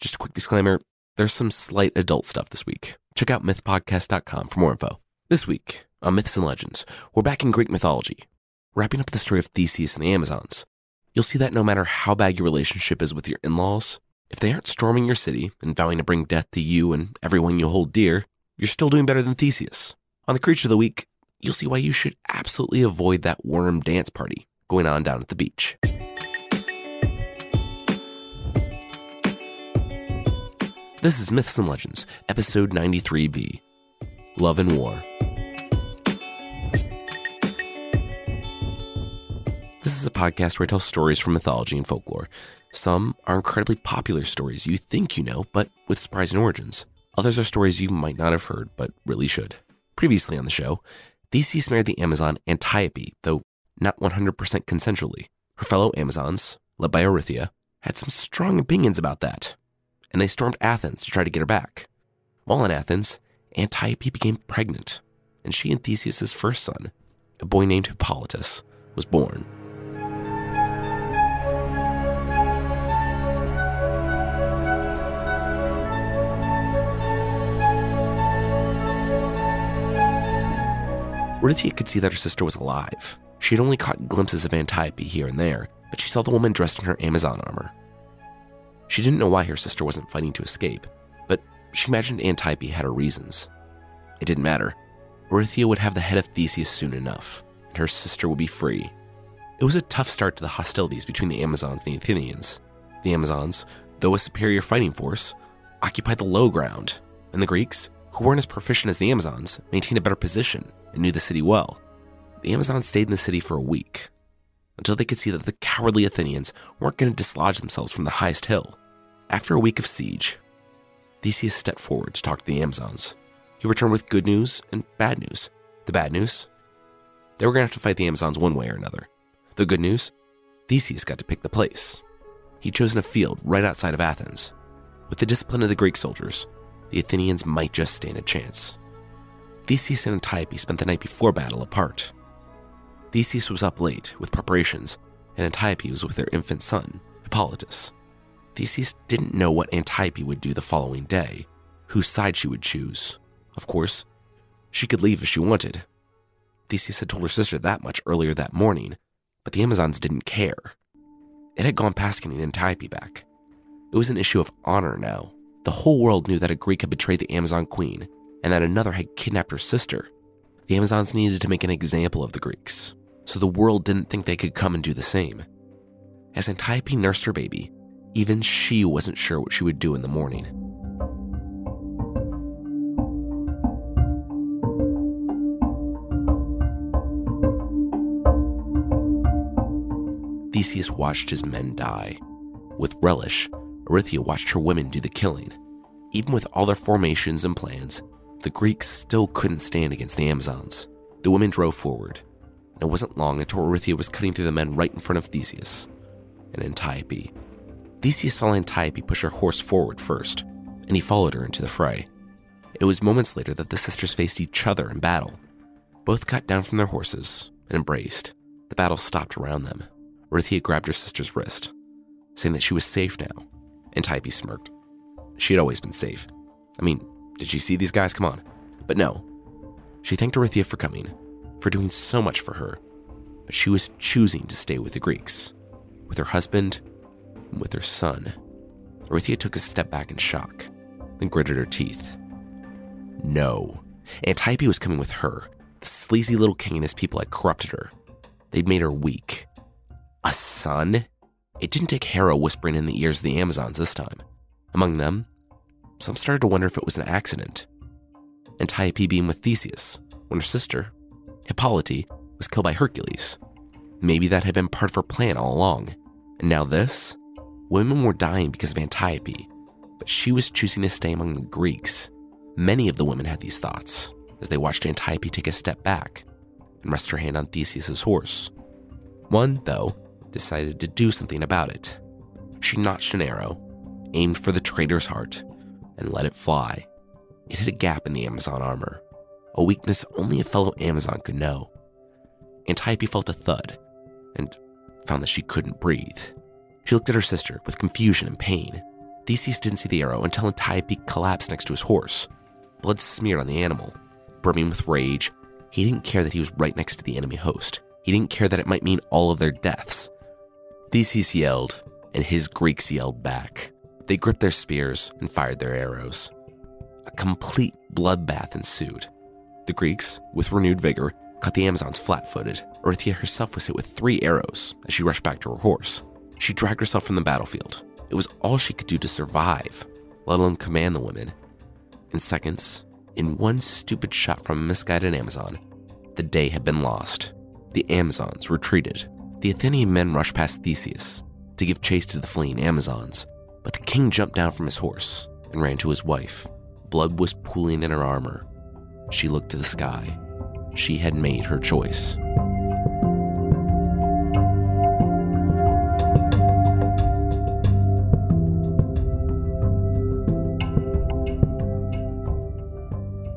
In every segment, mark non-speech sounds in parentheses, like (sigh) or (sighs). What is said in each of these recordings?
Just a quick disclaimer there's some slight adult stuff this week. Check out mythpodcast.com for more info. This week on Myths and Legends, we're back in Greek mythology, wrapping up the story of Theseus and the Amazons. You'll see that no matter how bad your relationship is with your in laws, if they aren't storming your city and vowing to bring death to you and everyone you hold dear, you're still doing better than Theseus. On the Creature of the Week, you'll see why you should absolutely avoid that worm dance party going on down at the beach. This is Myths and Legends, episode 93b Love and War. This is a podcast where I tell stories from mythology and folklore. Some are incredibly popular stories you think you know, but with surprising origins. Others are stories you might not have heard, but really should. Previously on the show, Theseus married the Amazon Antiope, though not 100% consensually. Her fellow Amazons, led by Orithyia, had some strong opinions about that and they stormed Athens to try to get her back. While in Athens, Antiope became pregnant, and she and Theseus' first son, a boy named Hippolytus, was born. Orithyia could see that her sister was alive. She had only caught glimpses of Antiope here and there, but she saw the woman dressed in her Amazon armor. She didn't know why her sister wasn't fighting to escape, but she imagined Antiope had her reasons. It didn't matter. Orithyia would have the head of Theseus soon enough, and her sister would be free. It was a tough start to the hostilities between the Amazons and the Athenians. The Amazons, though a superior fighting force, occupied the low ground, and the Greeks, who weren't as proficient as the Amazons, maintained a better position and knew the city well. The Amazons stayed in the city for a week, until they could see that the cowardly Athenians weren't going to dislodge themselves from the highest hill. After a week of siege, Theseus stepped forward to talk to the Amazons. He returned with good news and bad news. The bad news? They were going to have to fight the Amazons one way or another. The good news? Theseus got to pick the place. He'd chosen a field right outside of Athens. With the discipline of the Greek soldiers, the Athenians might just stand a chance. Theseus and Antiope spent the night before battle apart. Theseus was up late with preparations, and Antiope was with their infant son, Hippolytus. Theseus didn't know what Antiope would do the following day, whose side she would choose. Of course, she could leave if she wanted. Theseus had told her sister that much earlier that morning, but the Amazons didn't care. It had gone past getting Antiope back. It was an issue of honor now. The whole world knew that a Greek had betrayed the Amazon queen and that another had kidnapped her sister. The Amazons needed to make an example of the Greeks, so the world didn't think they could come and do the same. As Antiope nursed her baby, even she wasn't sure what she would do in the morning. Theseus watched his men die. With relish, Orithyia watched her women do the killing. Even with all their formations and plans, the Greeks still couldn't stand against the Amazons. The women drove forward, and it wasn't long until Orithyia was cutting through the men right in front of Theseus and Antiope. Theseus saw Antiope push her horse forward first, and he followed her into the fray. It was moments later that the sisters faced each other in battle. Both got down from their horses and embraced. The battle stopped around them. Orithyia grabbed her sister's wrist, saying that she was safe now. Antiope smirked. She had always been safe. I mean, did she see these guys? Come on. But no. She thanked Orithyia for coming, for doing so much for her. But she was choosing to stay with the Greeks, with her husband and with her son. Orithyia took a step back in shock, then gritted her teeth. No. Antiope was coming with her. The sleazy little king and his people had corrupted her. They'd made her weak. A son? It didn't take Hera whispering in the ears of the Amazons this time. Among them, some started to wonder if it was an accident. Antiope being with Theseus, when her sister, Hippolyte, was killed by Hercules. Maybe that had been part of her plan all along. And now this? Women were dying because of Antiope, but she was choosing to stay among the Greeks. Many of the women had these thoughts as they watched Antiope take a step back and rest her hand on Theseus's horse. One, though, decided to do something about it. She notched an arrow, aimed for the traitor's heart, and let it fly. It hit a gap in the Amazon armor, a weakness only a fellow Amazon could know. Antiope felt a thud and found that she couldn't breathe. She looked at her sister with confusion and pain. Theseus didn't see the arrow until Antiope collapsed next to his horse. Blood smeared on the animal. Brimming with rage, he didn't care that he was right next to the enemy host. He didn't care that it might mean all of their deaths. Theseus yelled, and his Greeks yelled back. They gripped their spears and fired their arrows. A complete bloodbath ensued. The Greeks, with renewed vigor, cut the Amazons flat footed. Orithyia herself was hit with three arrows as she rushed back to her horse. She dragged herself from the battlefield. It was all she could do to survive, let alone command the women. In seconds, in one stupid shot from a misguided Amazon, the day had been lost. The Amazons retreated. The Athenian men rushed past Theseus to give chase to the fleeing Amazons, but the king jumped down from his horse and ran to his wife. Blood was pooling in her armor. She looked to the sky. She had made her choice.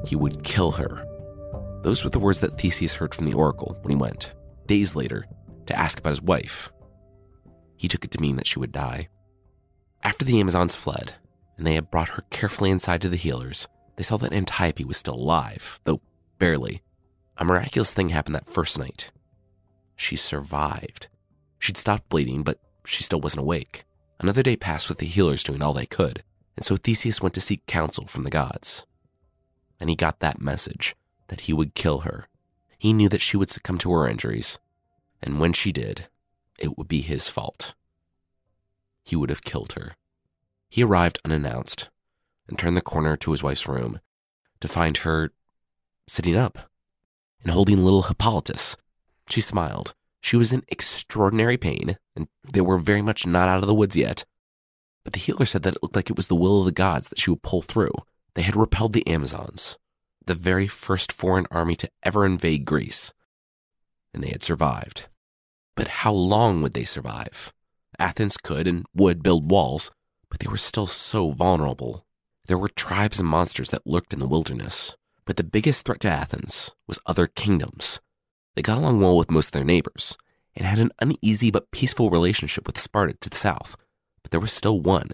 He would kill her. Those were the words that Theseus heard from the oracle when he went, days later, to ask about his wife. He took it to mean that she would die. After the Amazons fled, and they had brought her carefully inside to the healers, they saw that Antiope was still alive, though barely. A miraculous thing happened that first night. She survived. She'd stopped bleeding, but she still wasn't awake. Another day passed with the healers doing all they could, and so Theseus went to seek counsel from the gods and he got that message that he would kill her. He knew that she would succumb to her injuries, and when she did, it would be his fault. He would have killed her. He arrived unannounced and turned the corner to his wife's room to find her sitting up and holding little Hippolytus. She smiled. She was in extraordinary pain, and they were very much not out of the woods yet. But the healer said that it looked like it was the will of the gods that she would pull through, they had repelled the Amazons, the very first foreign army to ever invade Greece, and they had survived. But how long would they survive? Athens could and would build walls, but they were still so vulnerable. There were tribes and monsters that lurked in the wilderness, but the biggest threat to Athens was other kingdoms. They got along well with most of their neighbors and had an uneasy but peaceful relationship with Sparta to the south, but there was still one.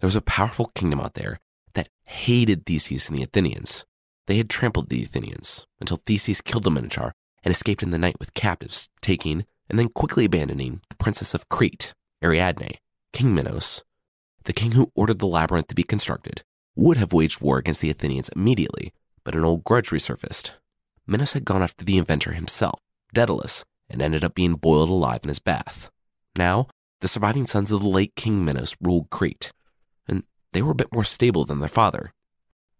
There was a powerful kingdom out there that hated Theseus and the Athenians. They had trampled the Athenians until Theseus killed the Minotaur and escaped in the night with captives, taking and then quickly abandoning the princess of Crete, Ariadne. King Minos, the king who ordered the labyrinth to be constructed, would have waged war against the Athenians immediately, but an old grudge resurfaced. Minos had gone after the inventor himself, Daedalus, and ended up being boiled alive in his bath. Now, the surviving sons of the late King Minos ruled Crete, and they were a bit more stable than their father,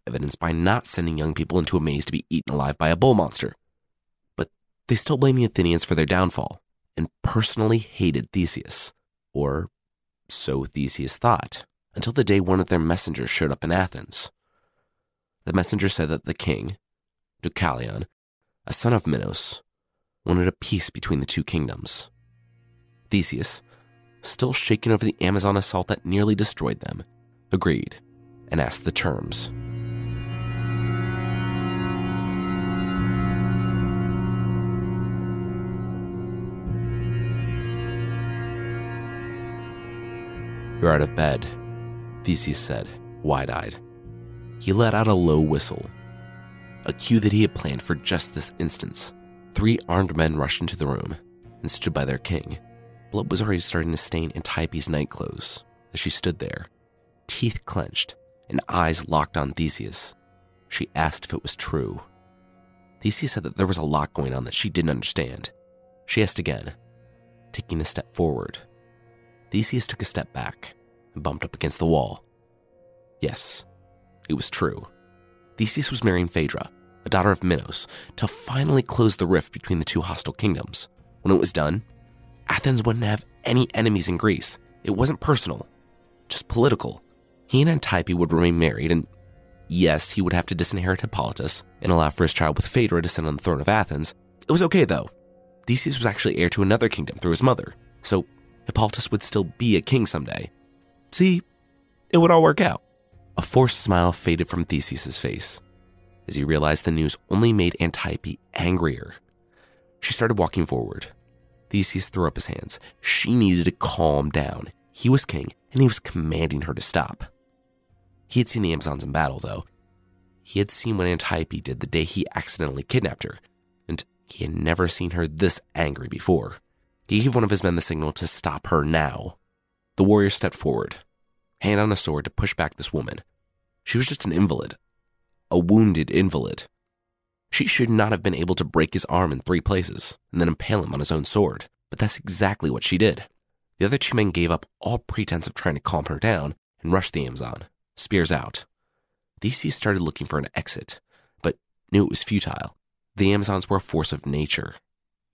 evidenced by not sending young people into a maze to be eaten alive by a bull monster. But they still blamed the Athenians for their downfall and personally hated Theseus, or so Theseus thought, until the day one of their messengers showed up in Athens. The messenger said that the king, Deucalion, a son of Minos, wanted a peace between the two kingdoms. Theseus, still shaken over the Amazon assault that nearly destroyed them, agreed and asked the terms. You're out of bed, Theseus said, wide eyed. He let out a low whistle, a cue that he had planned for just this instance. Three armed men rushed into the room and stood by their king. Blood was already starting to stain Antiope's nightclothes as she stood there, teeth clenched, and eyes locked on Theseus. She asked if it was true. Theseus said that there was a lot going on that she didn't understand. She asked again, taking a step forward. Theseus took a step back bumped up against the wall. Yes, it was true. Theseus was marrying Phaedra, a daughter of Minos, to finally close the rift between the two hostile kingdoms. When it was done, Athens wouldn't have any enemies in Greece. It wasn't personal, just political. He and Antiope would remain married, and yes, he would have to disinherit Hippolytus and allow for his child with Phaedra to sit on the throne of Athens. It was okay, though. Theseus was actually heir to another kingdom through his mother, so Hippolytus would still be a king someday. See, it would all work out. A forced smile faded from Theseus's face as he realized the news only made Antiope angrier. She started walking forward. Theseus threw up his hands. She needed to calm down. He was king, and he was commanding her to stop. He had seen the Amazons in battle, though. He had seen what Antiope did the day he accidentally kidnapped her, and he had never seen her this angry before. He gave one of his men the signal to stop her now. The warrior stepped forward, hand on a sword to push back this woman. She was just an invalid, a wounded invalid. She should not have been able to break his arm in three places and then impale him on his own sword, but that's exactly what she did. The other two men gave up all pretense of trying to calm her down and rushed the Amazon, spears out. Theseus started looking for an exit, but knew it was futile. The Amazons were a force of nature.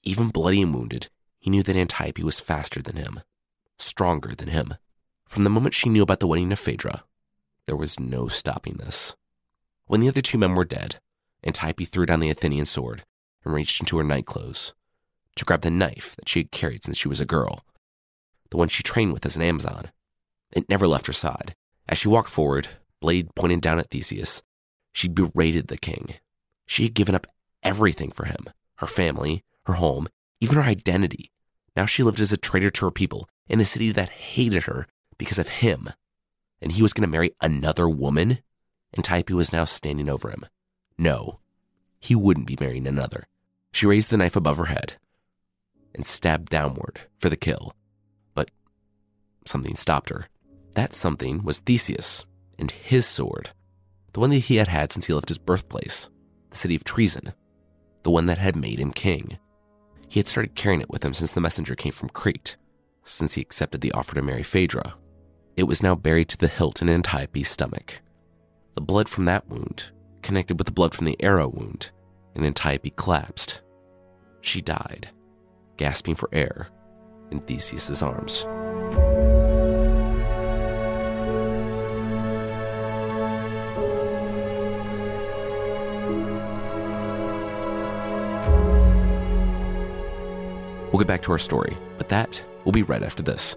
Even bloody and wounded, he knew that Antiope was faster than him, stronger than him. From the moment she knew about the wedding of Phaedra, there was no stopping this. When the other two men were dead, Antiope threw down the Athenian sword and reached into her nightclothes to grab the knife that she had carried since she was a girl, the one she trained with as an Amazon. It never left her side. As she walked forward, blade pointed down at Theseus, she berated the king. She had given up everything for him her family, her home, even her identity. Now she lived as a traitor to her people in a city that hated her because of him. And he was going to marry another woman? and Antiope was now standing over him. No, he wouldn't be marrying another. She raised the knife above her head and stabbed downward for the kill. But something stopped her. That something was Theseus and his sword, the one that he had had since he left his birthplace, the city of Troezen, the one that had made him king. He had started carrying it with him since the messenger came from Crete, since he accepted the offer to marry Phaedra. It was now buried to the hilt in Antiope's stomach. The blood from that wound connected with the blood from the arrow wound, and Antiope collapsed. She died, gasping for air, in Theseus's arms. We'll get back to our story, but that will be right after this.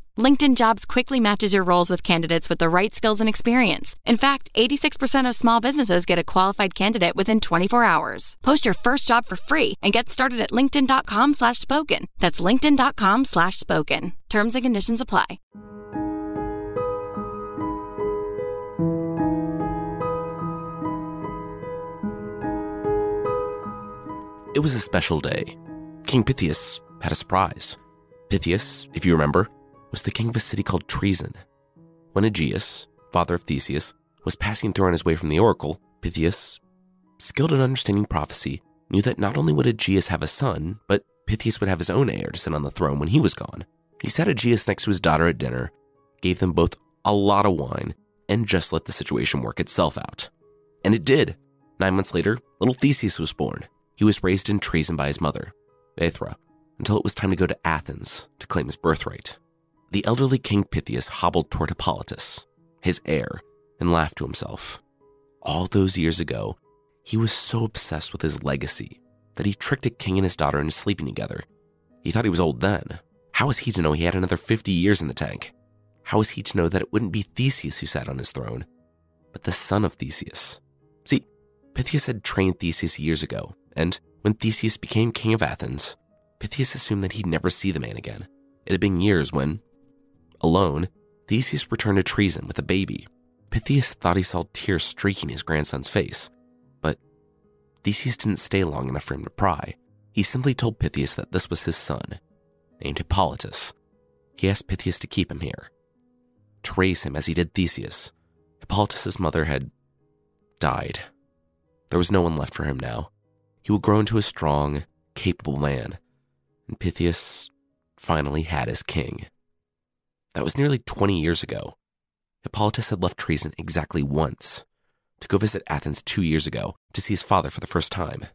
LinkedIn Jobs quickly matches your roles with candidates with the right skills and experience. In fact, 86% of small businesses get a qualified candidate within 24 hours. Post your first job for free and get started at linkedin.com slash spoken. That's linkedin.com slash spoken. Terms and conditions apply. It was a special day. King Pittheus had a surprise. Pittheus, if you remember, was the king of a city called Troezen. When Aegeus, father of Theseus, was passing through on his way from the oracle, Pittheus, skilled in understanding prophecy, knew that not only would Aegeus have a son, but Pittheus would have his own heir to sit on the throne when he was gone. He sat Aegeus next to his daughter at dinner, gave them both a lot of wine, and just let the situation work itself out. And it did. Nine months later, little Theseus was born. He was raised in Troezen by his mother, Aethra, until it was time to go to Athens to claim his birthright. The elderly King Pittheus hobbled toward Hippolytus, his heir, and laughed to himself. All those years ago, he was so obsessed with his legacy that he tricked a king and his daughter into sleeping together. He thought he was old then. How was he to know he had another 50 years in the tank? How was he to know that it wouldn't be Theseus who sat on his throne, but the son of Theseus? See, Pittheus had trained Theseus years ago, and when Theseus became king of Athens, Pittheus assumed that he'd never see the man again. It had been years when, alone, Theseus returned to Troezen with a baby. Pittheus thought he saw tears streaking his grandson's face, but Theseus didn't stay long enough for him to pry. He simply told Pittheus that this was his son, named Hippolytus. He asked Pittheus to keep him here, to raise him as he did Theseus. Hippolytus's mother had died. There was no one left for him now. He would grow into a strong, capable man, and Pittheus finally had his king. That was nearly 20 years ago. Hippolytus had left Troezen exactly once to go visit Athens two years ago to see his father for the first time.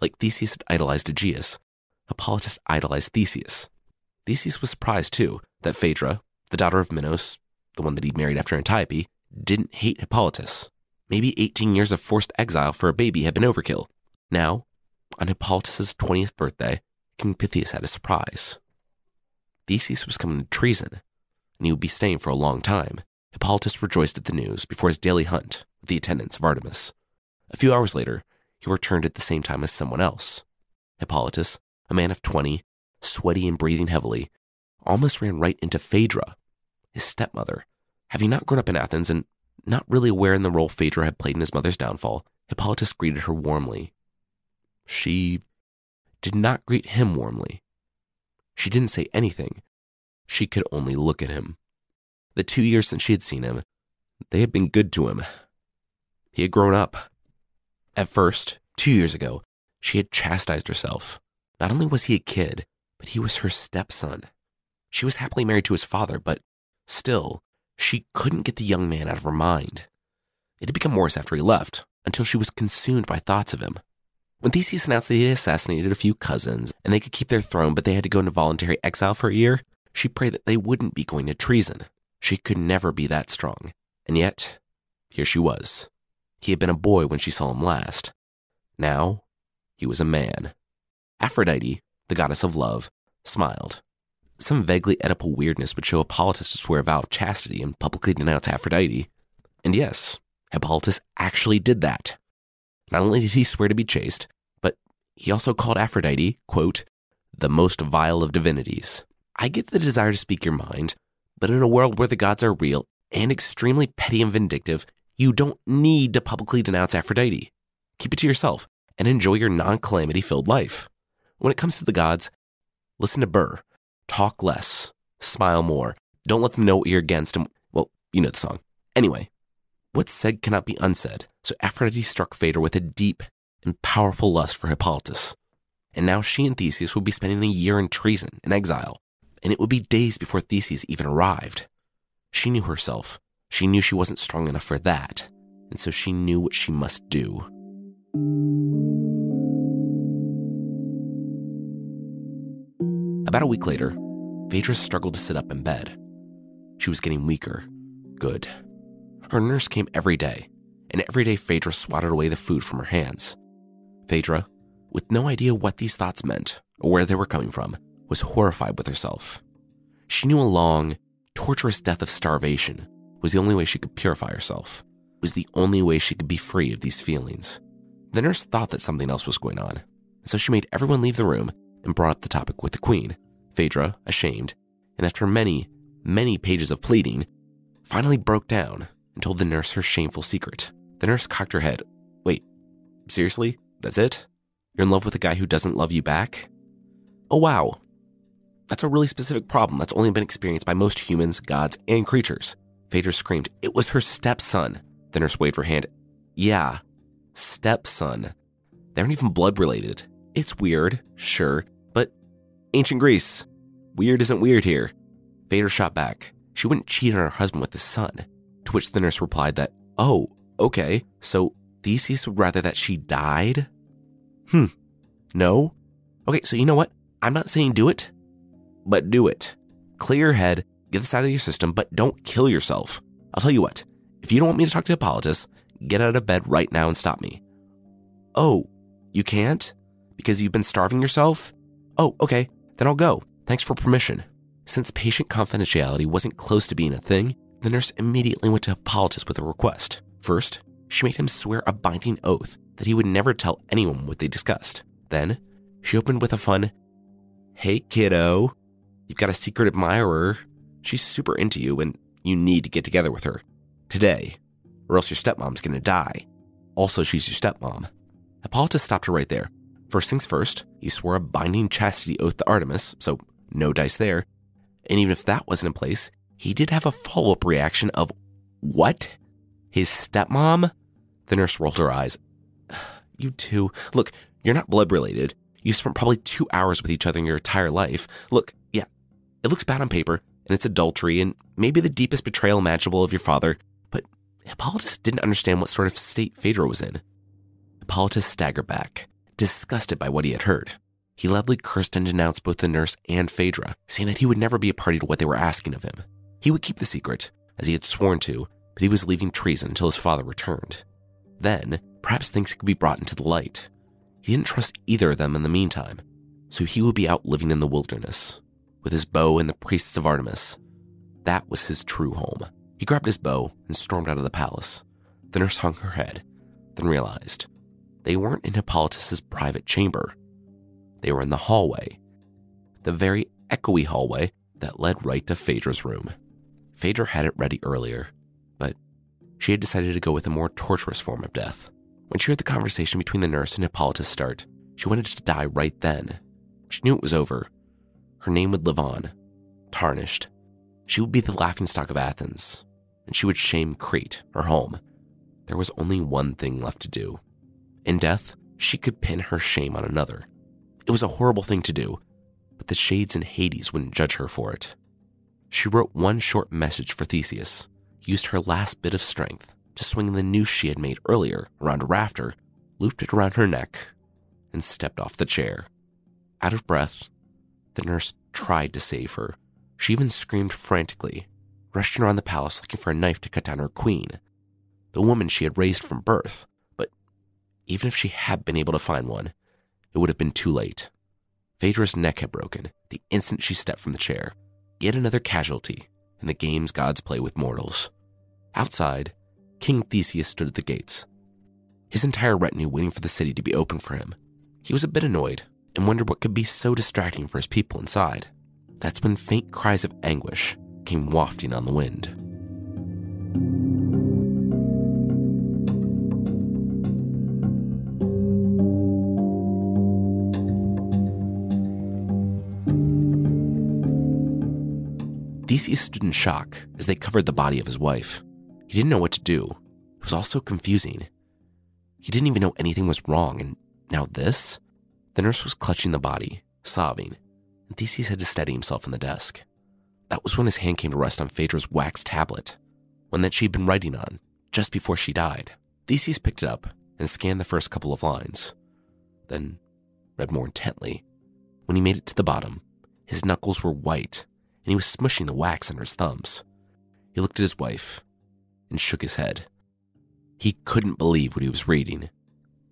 Like Theseus had idolized Aegeus, Hippolytus idolized Theseus. Theseus was surprised, too, that Phaedra, the daughter of Minos, the one that he'd married after Antiope, didn't hate Hippolytus. Maybe 18 years of forced exile for a baby had been overkill. Now, on Hippolytus's 20th birthday, King Pittheus had a surprise. Theseus was coming to Troezen, and he would be staying for a long time. Hippolytus rejoiced at the news before his daily hunt with the attendants of Artemis. A few hours later, he returned at the same time as someone else. Hippolytus, a man of 20, sweaty and breathing heavily, almost ran right into Phaedra, his stepmother. Having not grown up in Athens and not really aware in the role Phaedra had played in his mother's downfall, Hippolytus greeted her warmly. She did not greet him warmly. She didn't say anything. She could only look at him. The two years since she had seen him, they had been good to him. He had grown up. At first, two years ago, she had chastised herself. Not only was he a kid, but he was her stepson. She was happily married to his father, but still, she couldn't get the young man out of her mind. It had become worse after he left, until she was consumed by thoughts of him. When Theseus announced that he had assassinated a few cousins and they could keep their throne, but they had to go into voluntary exile for a year, she prayed that they wouldn't be going to Troezen. She could never be that strong. And yet, here she was. He had been a boy when she saw him last. Now, he was a man. Aphrodite, the goddess of love, smiled. Some vaguely Oedipal weirdness would show Hippolytus to swear a vow of chastity and publicly denounce Aphrodite. And yes, Hippolytus actually did that. Not only did he swear to be chaste, but he also called Aphrodite, quote, the most vile of divinities. I get the desire to speak your mind, but in a world where the gods are real and extremely petty and vindictive, you don't need to publicly denounce Aphrodite. Keep it to yourself and enjoy your non calamity filled life. When it comes to the gods, listen to Burr. Talk less, smile more. Don't let them know what you're against. And, well, you know the song. Anyway, what's said cannot be unsaid, so Aphrodite struck Phaedra with a deep and powerful lust for Hippolytus. And now she and Theseus would be spending a year in Troezen and exile, and it would be days before Theseus even arrived. She knew herself. She knew she wasn't strong enough for that, and so she knew what she must do. About a week later, Phaedra struggled to sit up in bed. She was getting weaker. Good. Her nurse came every day, and every day Phaedra swatted away the food from her hands. Phaedra, with no idea what these thoughts meant or where they were coming from, was horrified with herself. She knew a long, torturous death of starvation was the only way she could purify herself, was the only way she could be free of these feelings. The nurse thought that something else was going on, so she made everyone leave the room and brought up the topic with the queen. Phaedra, ashamed, and after many, many pages of pleading, finally broke down and told the nurse her shameful secret. The nurse cocked her head. Wait, seriously? That's it? You're in love with a guy who doesn't love you back? Oh, wow. That's a really specific problem that's only been experienced by most humans, gods, and creatures. Phaedra screamed, It was her stepson. The nurse waved her hand. Yeah, stepson. They aren't even blood related. It's weird, sure, but ancient Greece. Weird isn't weird here. Phaedra shot back. She wouldn't cheat on her husband with his son. To which the nurse replied that, Oh, okay, so Theseus would rather that she died? Hmm, no? Okay, so you know what? I'm not saying do it, but do it. Clear your head, get this out of your system, but don't kill yourself. I'll tell you what, if you don't want me to talk to Hippolytus, get out of bed right now and stop me. Oh, you can't? Because you've been starving yourself? Oh, okay, then I'll go. Thanks for permission. Since patient confidentiality wasn't close to being a thing, the nurse immediately went to Hippolytus with a request. First, she made him swear a binding oath that he would never tell anyone what they discussed. Then, she opened with a fun, Hey kiddo, you've got a secret admirer. She's super into you and you need to get together with her. Today, or else your stepmom's gonna die. Also, she's your stepmom. Hippolytus stopped her right there. First things first, he swore a binding chastity oath to Artemis, so no dice there. And even if that wasn't in place, he did have a follow up reaction of, What? His stepmom? The nurse rolled her eyes. (sighs) You two. Look, you're not blood related. You've spent probably two hours with each other in your entire life. Look, it looks bad on paper, and it's adultery, and maybe the deepest betrayal imaginable of your father, but Hippolytus didn't understand what sort of state Phaedra was in. Hippolytus staggered back, disgusted by what he had heard. He loudly cursed and denounced both the nurse and Phaedra, saying that he would never be a party to what they were asking of him. He would keep the secret, as he had sworn to, but he was leaving Troezen until his father returned. Then, perhaps things could be brought into the light. He didn't trust either of them in the meantime, so he would be out living in the wilderness, with his bow and the priests of Artemis. That was his true home. He grabbed his bow and stormed out of the palace. The nurse hung her head, then realized they weren't in Hippolytus's private chamber. They were in the hallway, the very echoey hallway that led right to Phaedra's room. Phaedra had it ready earlier, but she had decided to go with a more torturous form of death. When she heard the conversation between the nurse and Hippolytus start, she wanted to die right then. She knew it was over. Her name would live on, tarnished. She would be the laughingstock of Athens, and she would shame Crete, her home. There was only one thing left to do. In death, she could pin her shame on another. It was a horrible thing to do, but the shades in Hades wouldn't judge her for it. She wrote one short message for Theseus, used her last bit of strength to swing the noose she had made earlier around a rafter, looped it around her neck, and stepped off the chair. Out of breath, the nurse tried to save her. She even screamed frantically, rushing around the palace looking for a knife to cut down her queen, the woman she had raised from birth. But even if she had been able to find one, it would have been too late. Phaedra's neck had broken the instant she stepped from the chair. Yet another casualty in the games gods play with mortals. Outside, King Theseus stood at the gates, his entire retinue waiting for the city to be open for him. He was a bit annoyed and wondered what could be so distracting for his people inside. That's when faint cries of anguish came wafting on the wind. Theseus stood in shock as they covered the body of his wife. He didn't know what to do. It was all so confusing. He didn't even know anything was wrong, and now this? The nurse was clutching the body, sobbing, and Theseus had to steady himself in the desk. That was when his hand came to rest on Phaedra's wax tablet, one that she'd been writing on just before she died. Theseus picked it up and scanned the first couple of lines, then read more intently. When he made it to the bottom, his knuckles were white and he was smushing the wax under his thumbs. He looked at his wife and shook his head. He couldn't believe what he was reading.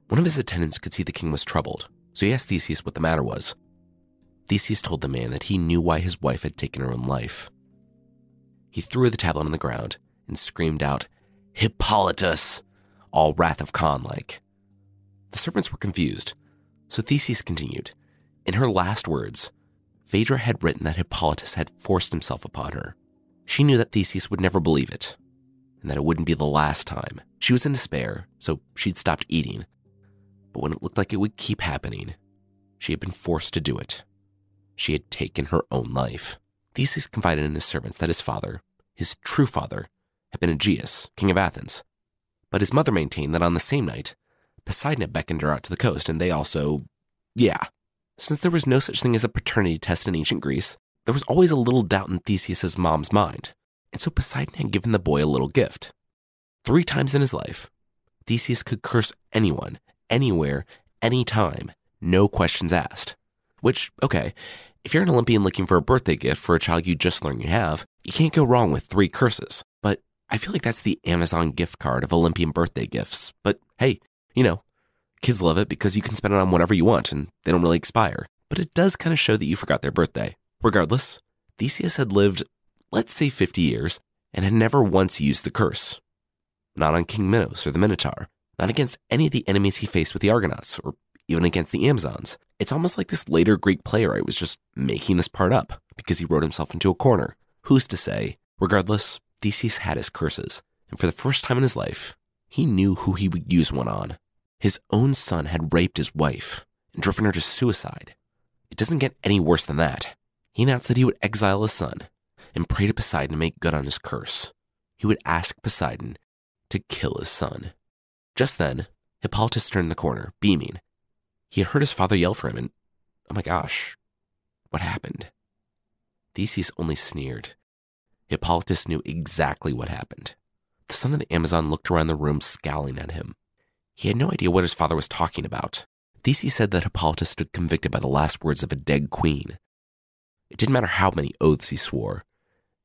One of his attendants could see the king was troubled, so he asked Theseus what the matter was. Theseus told the man that he knew why his wife had taken her own life. He threw the tablet on the ground and screamed out, Hippolytus! All Wrath of Khan like. The servants were confused, so Theseus continued. In her last words, Phaedra had written that Hippolytus had forced himself upon her. She knew that Theseus would never believe it, and that it wouldn't be the last time. She was in despair, so she'd stopped eating. But when it looked like it would keep happening, she had been forced to do it. She had taken her own life. Theseus confided in his servants that his father, his true father, had been Aegeus, king of Athens. But his mother maintained that on the same night, Poseidon had beckoned her out to the coast, and they also, yeah, since there was no such thing as a paternity test in ancient Greece, there was always a little doubt in Theseus's mom's mind, and so Poseidon had given the boy a little gift. Three times in his life, Theseus could curse anyone, anywhere, anytime, no questions asked. Which, okay, if you're an Olympian looking for a birthday gift for a child you just learned you have, you can't go wrong with three curses. But I feel like that's the Amazon gift card of Olympian birthday gifts. But hey, you know, kids love it because you can spend it on whatever you want and they don't really expire. But it does kind of show that you forgot their birthday. Regardless, Theseus had lived, let's say 50 years, and had never once used the curse. Not on King Minos or the Minotaur, not against any of the enemies he faced with the Argonauts, or even against the Amazons. It's almost like this later Greek playwright was just making this part up because he wrote himself into a corner. Who's to say? Regardless, Theseus had his curses, and for the first time in his life, he knew who he would use one on. His own son had raped his wife and driven her to suicide. It doesn't get any worse than that. He announced that he would exile his son and pray to Poseidon to make good on his curse. He would ask Poseidon to kill his son. Just then, Hippolytus turned the corner, beaming, he had heard his father yell for him, and oh my gosh, what happened? Theseus only sneered. Hippolytus knew exactly what happened. The son of the Amazon looked around the room, scowling at him. He had no idea what his father was talking about. Theseus said that Hippolytus stood convicted by the last words of a dead queen. It didn't matter how many oaths he swore.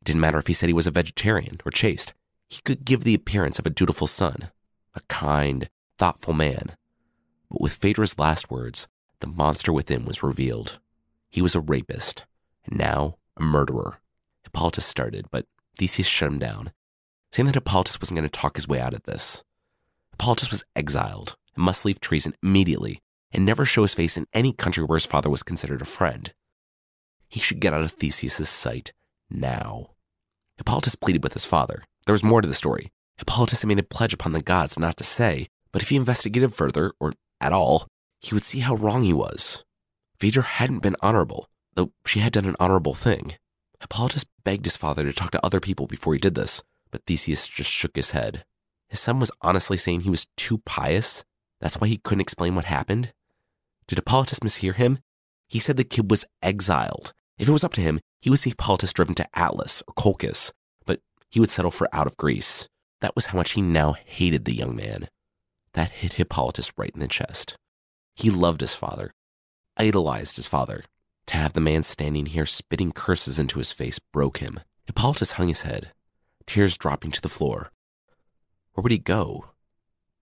It didn't matter if he said he was a vegetarian or chaste. He could give the appearance of a dutiful son, a kind, thoughtful man. But with Phaedra's last words, the monster within was revealed. He was a rapist, and now a murderer. Hippolytus started, but Theseus shut him down, saying that Hippolytus wasn't going to talk his way out of this. Hippolytus was exiled and must leave Troezen immediately and never show his face in any country where his father was considered a friend. He should get out of Theseus's sight now. Hippolytus pleaded with his father. There was more to the story. Hippolytus had made a pledge upon the gods not to say, but if he investigated further, or at all, he would see how wrong he was. Phaedra hadn't been honorable, though she had done an honorable thing. Hippolytus begged his father to talk to other people before he did this, but Theseus just shook his head. His son was honestly saying he was too pious. That's why he couldn't explain what happened. Did Hippolytus mishear him? He said the kid was exiled. If it was up to him, he would see Hippolytus driven to Atlas or Colchis, but he would settle for out of Greece. That was how much he now hated the young man. That hit Hippolytus right in the chest. He loved his father, idolized his father. To have the man standing here spitting curses into his face broke him. Hippolytus hung his head, tears dropping to the floor. Where would he go?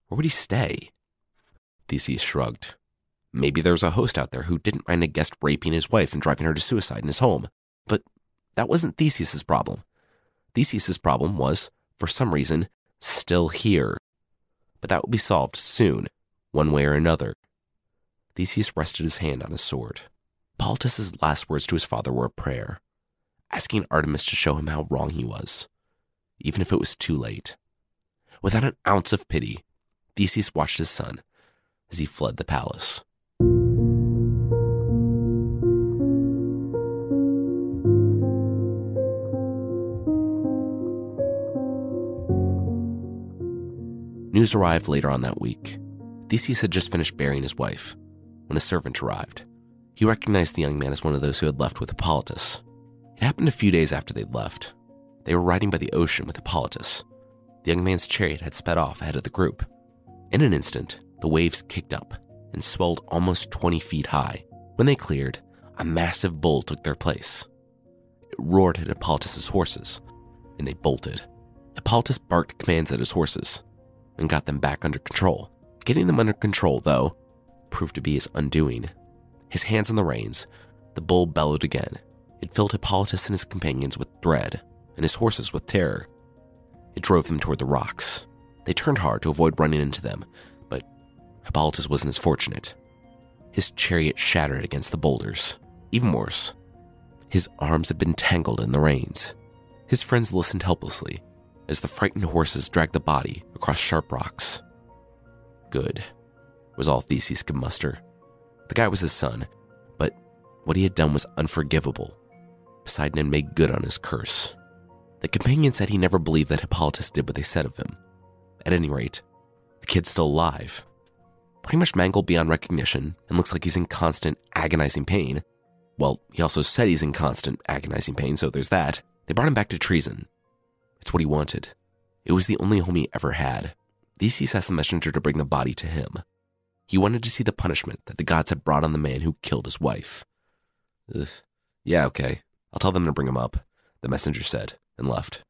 Where would he stay? Theseus shrugged. Maybe there was a host out there who didn't mind a guest raping his wife and driving her to suicide in his home. But that wasn't Theseus's problem. Theseus's problem was, for some reason, still here but that would be solved soon, one way or another. Theseus rested his hand on his sword. Hippolytus's last words to his father were a prayer, asking Artemis to show him how wrong he was, even if it was too late. Without an ounce of pity, Theseus watched his son as he fled the palace. News arrived later on that week. Theseus had just finished burying his wife when a servant arrived. He recognized the young man as one of those who had left with Hippolytus. It happened a few days after they'd left. They were riding by the ocean with Hippolytus. The young man's chariot had sped off ahead of the group. In an instant, the waves kicked up and swelled almost 20 feet high. When they cleared, a massive bull took their place. It roared at Hippolytus's horses, and they bolted. Hippolytus barked commands at his horses, and got them back under control. Getting them under control, though, proved to be his undoing. His hands on the reins, the bull bellowed again. It filled Hippolytus and his companions with dread, and his horses with terror. It drove them toward the rocks. They turned hard to avoid running into them, but Hippolytus wasn't as fortunate. His chariot shattered against the boulders. Even worse, his arms had been tangled in the reins. His friends listened helplessly as the frightened horses dragged the body across sharp rocks. Good, was all Theseus could muster. The guy was his son, but what he had done was unforgivable. Poseidon had made good on his curse. The companion said he never believed that Hippolytus did what they said of him. At any rate, the kid's still alive. Pretty much mangled beyond recognition and looks like he's in constant, agonizing pain. Well, he also said he's in constant, agonizing pain, so there's that. They brought him back to Troezen, what he wanted. It was the only home he ever had. Theseus asked the messenger to bring the body to him. He wanted to see the punishment that the gods had brought on the man who killed his wife. Ugh. Yeah, okay. I'll tell them to bring him up, the messenger said, and left.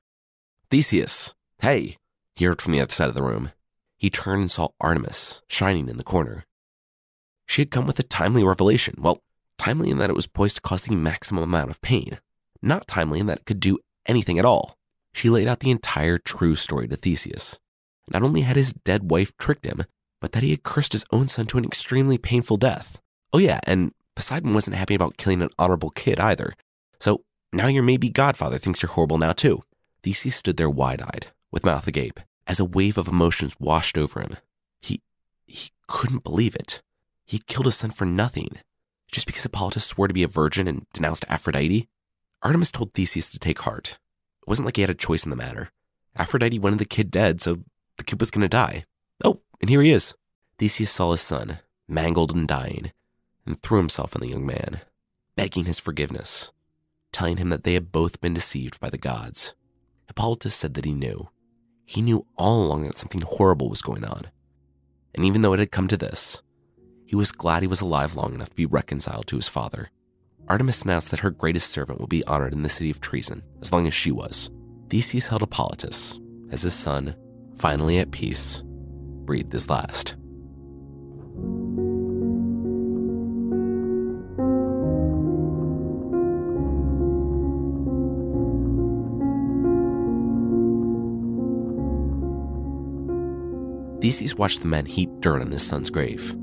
Theseus, hey, he heard from the other side of the room. He turned and saw Artemis shining in the corner. She had come with a timely revelation. Well, timely in that it was poised to cause the maximum amount of pain, not timely in that it could do anything at all. She laid out the entire true story to Theseus. Not only had his dead wife tricked him, but that he had cursed his own son to an extremely painful death. Oh, yeah, and Poseidon wasn't happy about killing an honorable kid either. So now your maybe godfather thinks you're horrible now, too. Theseus stood there wide eyed, with mouth agape, as a wave of emotions washed over him. He. he couldn't believe it. He killed his son for nothing. Just because Hippolytus swore to be a virgin and denounced Aphrodite? Artemis told Theseus to take heart. It wasn't like he had a choice in the matter. Aphrodite wanted the kid dead, so the kid was going to die. Oh, and here he is. Theseus saw his son, mangled and dying, and threw himself on the young man, begging his forgiveness, telling him that they had both been deceived by the gods. Hippolytus said that he knew. He knew all along that something horrible was going on. And even though it had come to this, he was glad he was alive long enough to be reconciled to his father. Artemis announced that her greatest servant would be honored in the city of Troezen as long as she was. Theseus held Hippolytus as his son, finally at peace, breathed his last. Theseus watched the men heap dirt on his son's grave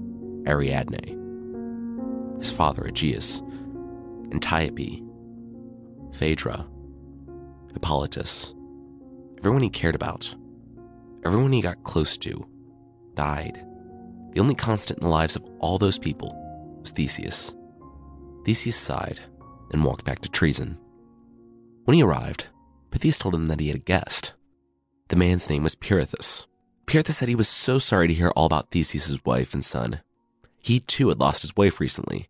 Ariadne, his father Aegeus, Antiope, Phaedra, Hippolytus, everyone he cared about, everyone he got close to, died. The only constant in the lives of all those people was Theseus. Theseus sighed and walked back to Troezen. When he arrived, Pittheus told him that he had a guest. The man's name was Pirithous. Pirithous said he was so sorry to hear all about Theseus' wife and son. He too had lost his wife recently.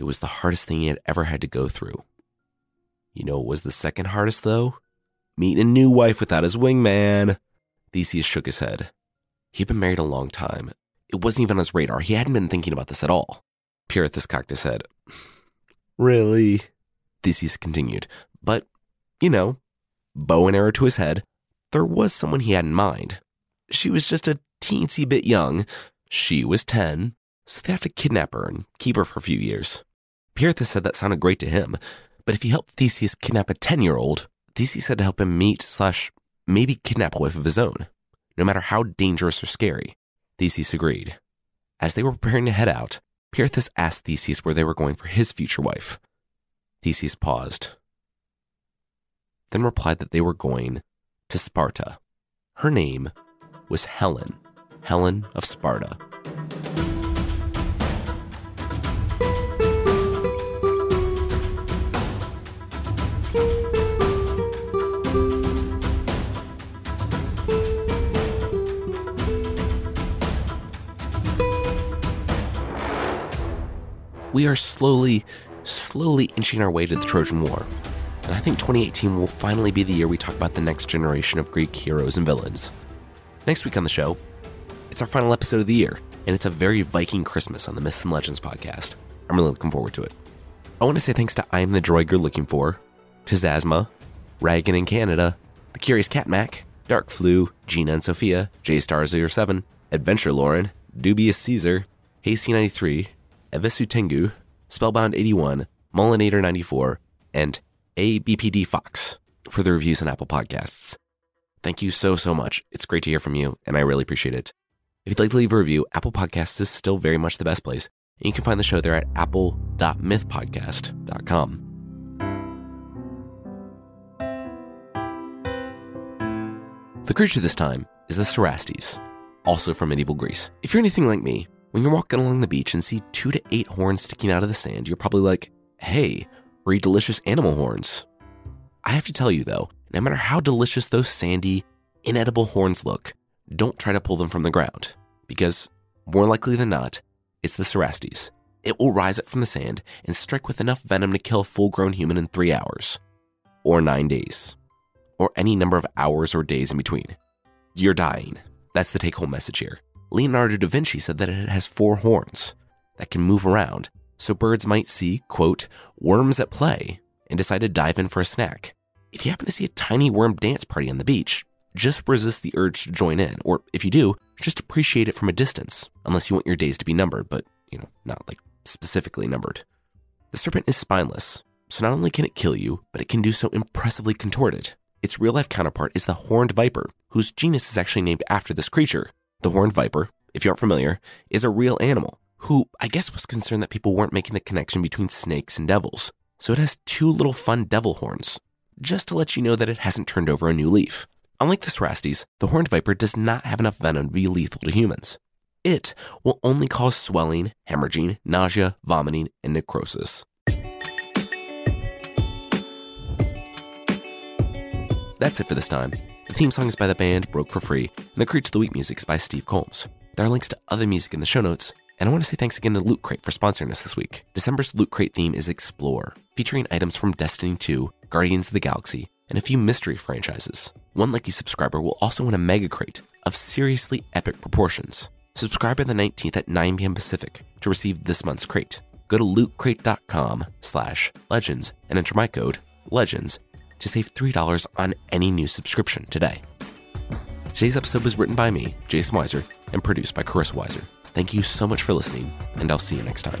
It was the hardest thing he had ever had to go through. You know what was the second hardest, though? Meeting a new wife without his wingman. Theseus shook his head. He'd been married a long time. It wasn't even on his radar. He hadn't been thinking about this at all. Pirithous cocked his head. (sighs) Really? Theseus continued. But, you know, bow and arrow to his head, there was someone he had in mind. She was just a teensy bit young. She was 10, so they'd have to kidnap her and keep her for a few years. Pirithous said that sounded great to him, but if he helped Theseus kidnap a 10 year old, Theseus had to help him meet slash maybe kidnap a wife of his own, no matter how dangerous or scary. Theseus agreed. As they were preparing to head out, Pirithous asked Theseus where they were going for his future wife. Theseus paused, then replied that they were going to Sparta. Her name was Helen, Helen of Sparta. We are slowly, slowly inching our way to the Trojan War. And I think 2018 will finally be the year we talk about the next generation of Greek heroes and villains. Next week on the show, it's our final episode of the year, and it's a very Viking Christmas on the Myths and Legends podcast. I'm really looking forward to it. I want to say thanks to I'm the Droid You're Looking For, to Zazma, Ragan in Canada, The Curious Cat Mac, Dark Flu, Gina and Sophia, JStar07, Adventure Lauren, Dubious Caesar, Hasty93, Evisu Tengu, Spellbound 81, Mullinator 94, and ABPD Fox for the reviews on Apple Podcasts. Thank you so, so much. It's great to hear from you, and I really appreciate it. If you'd like to leave a review, Apple Podcasts is still very much the best place, and you can find the show there at apple.mythpodcast.com. The creature this time is the Cerastes, also from medieval Greece. If you're anything like me, when you're walking along the beach and see two to eight horns sticking out of the sand, you're probably like, hey, breed delicious animal horns. I have to tell you though, no matter how delicious those sandy, inedible horns look, don't try to pull them from the ground, because more likely than not, it's the Cerastes. It will rise up from the sand and strike with enough venom to kill a full grown human in three hours, or nine days, or any number of hours or days in between. You're dying. That's the take home message here. Leonardo da Vinci said that it has four horns that can move around so birds might see, quote, worms at play and decide to dive in for a snack. If you happen to see a tiny worm dance party on the beach, just resist the urge to join in, or if you do, just appreciate it from a distance, unless you want your days to be numbered, but, you know, not like specifically numbered. The serpent is spineless, so not only can it kill you, but it can do so impressively contorted. Its real life counterpart is the horned viper, whose genus is actually named after this creature. The horned viper, if you aren't familiar, is a real animal who I guess was concerned that people weren't making the connection between snakes and devils. So it has two little fun devil horns, just to let you know that it hasn't turned over a new leaf. Unlike the Cerastes, the horned viper does not have enough venom to be lethal to humans. It will only cause swelling, hemorrhaging, nausea, vomiting, and necrosis. That's it for this time. The theme song is by the band Broke for Free, and the Creature of the Week music is by Steve Combs. There are links to other music in the show notes, and I want to say thanks again to Loot Crate for sponsoring us this week. December's Loot Crate theme is Explore, featuring items from Destiny 2, Guardians of the Galaxy, and a few mystery franchises. One lucky subscriber will also win a Mega Crate of seriously epic proportions. Subscribe by the 19th at 9 p.m. Pacific to receive this month's crate. Go to lootcrate.com slash legends and enter my code LEGENDS to save $3 on any new subscription today. Today's episode was written by me, Jason Weiser, and produced by Carissa Weiser. Thank you so much for listening, and I'll see you next time.